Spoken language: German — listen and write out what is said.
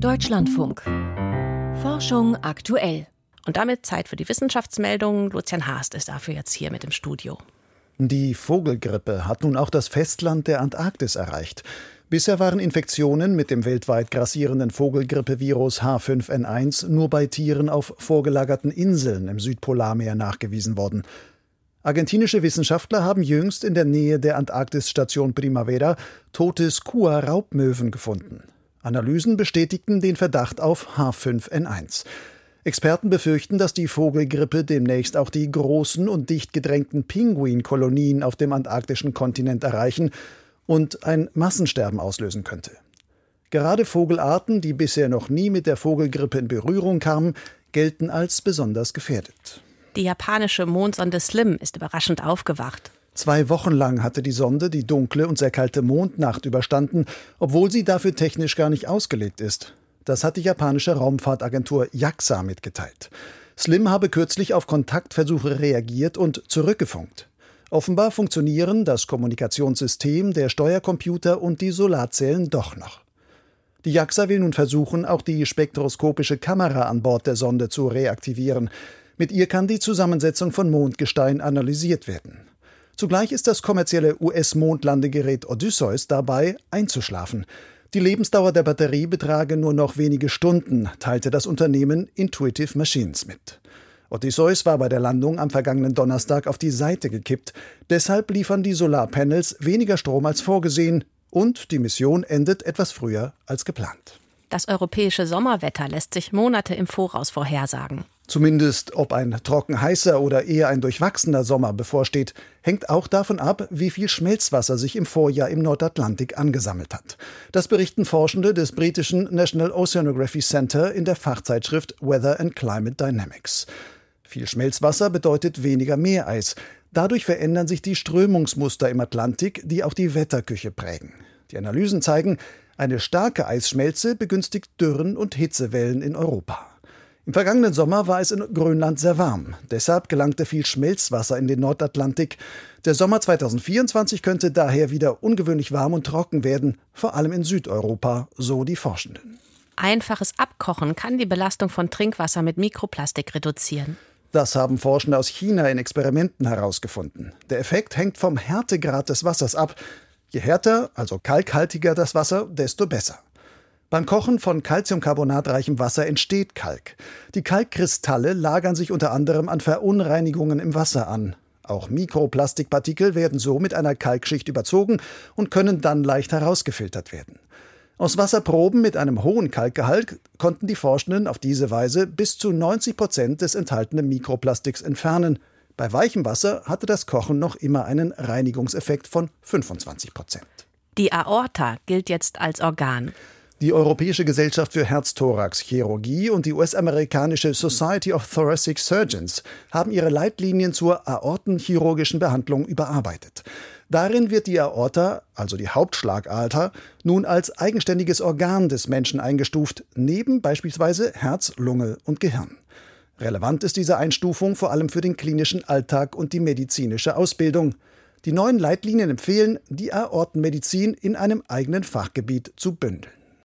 Deutschlandfunk. Forschung aktuell. Und damit Zeit für die Wissenschaftsmeldungen. Lucian Haast ist dafür jetzt hier mit im Studio. Die Vogelgrippe hat nun auch das Festland der Antarktis erreicht. Bisher waren Infektionen mit dem weltweit grassierenden Vogelgrippevirus H5N1 nur bei Tieren auf vorgelagerten Inseln im Südpolarmeer nachgewiesen worden. Argentinische Wissenschaftler haben jüngst in der Nähe der Antarktisstation Primavera tote Skua-Raubmöwen gefunden. Analysen bestätigten den Verdacht auf H5N1. Experten befürchten, dass die Vogelgrippe demnächst auch die großen und dicht gedrängten Pinguinkolonien auf dem antarktischen Kontinent erreichen und ein Massensterben auslösen könnte. Gerade Vogelarten, die bisher noch nie mit der Vogelgrippe in Berührung kamen, gelten als besonders gefährdet. Die japanische Mondsonde Slim ist überraschend aufgewacht. Zwei Wochen lang hatte die Sonde die dunkle und sehr kalte Mondnacht überstanden, obwohl sie dafür technisch gar nicht ausgelegt ist. Das hat die japanische Raumfahrtagentur JAXA mitgeteilt. Slim habe kürzlich auf Kontaktversuche reagiert und zurückgefunkt. Offenbar funktionieren das Kommunikationssystem, der Steuercomputer und die Solarzellen doch noch. Die JAXA will nun versuchen, auch die spektroskopische Kamera an Bord der Sonde zu reaktivieren. Mit ihr kann die Zusammensetzung von Mondgestein analysiert werden. Zugleich ist das kommerzielle US-Mondlandegerät Odysseus dabei, einzuschlafen. Die Lebensdauer der Batterie betrage nur noch wenige Stunden, teilte das Unternehmen Intuitive Machines mit. Odysseus war bei der Landung am vergangenen Donnerstag auf die Seite gekippt. Deshalb liefern die Solarpanels weniger Strom als vorgesehen und die Mission endet etwas früher als geplant. Das europäische Sommerwetter lässt sich Monate im Voraus vorhersagen. Zumindest ob ein trocken heißer oder eher ein durchwachsener Sommer bevorsteht, hängt auch davon ab, wie viel Schmelzwasser sich im Vorjahr im Nordatlantik angesammelt hat. Das berichten Forschende des britischen National Oceanography Center in der Fachzeitschrift Weather and Climate Dynamics. Viel Schmelzwasser bedeutet weniger Meereis. Dadurch verändern sich die Strömungsmuster im Atlantik, die auch die Wetterküche prägen. Die Analysen zeigen, eine starke Eisschmelze begünstigt Dürren und Hitzewellen in Europa. Im vergangenen Sommer war es in Grönland sehr warm. Deshalb gelangte viel Schmelzwasser in den Nordatlantik. Der Sommer 2024 könnte daher wieder ungewöhnlich warm und trocken werden, vor allem in Südeuropa, so die Forschenden. Einfaches Abkochen kann die Belastung von Trinkwasser mit Mikroplastik reduzieren. Das haben Forschende aus China in Experimenten herausgefunden. Der Effekt hängt vom Härtegrad des Wassers ab. Je härter, also kalkhaltiger das Wasser, desto besser. Beim Kochen von calciumcarbonatreichem Wasser entsteht Kalk. Die Kalkkristalle lagern sich unter anderem an Verunreinigungen im Wasser an. Auch Mikroplastikpartikel werden so mit einer Kalkschicht überzogen und können dann leicht herausgefiltert werden. Aus Wasserproben mit einem hohen Kalkgehalt konnten die Forschenden auf diese Weise bis zu 90 Prozent des enthaltenen Mikroplastiks entfernen. Bei weichem Wasser hatte das Kochen noch immer einen Reinigungseffekt von 25 Prozent. Die Aorta gilt jetzt als Organ. Die Europäische Gesellschaft für Herz-Thorax-Chirurgie und die US-amerikanische Society of Thoracic Surgeons haben ihre Leitlinien zur aortenchirurgischen Behandlung überarbeitet. Darin wird die Aorta, also die Hauptschlagader, nun als eigenständiges Organ des Menschen eingestuft, neben beispielsweise Herz, Lunge und Gehirn. Relevant ist diese Einstufung vor allem für den klinischen Alltag und die medizinische Ausbildung. Die neuen Leitlinien empfehlen, die Aortenmedizin in einem eigenen Fachgebiet zu bündeln.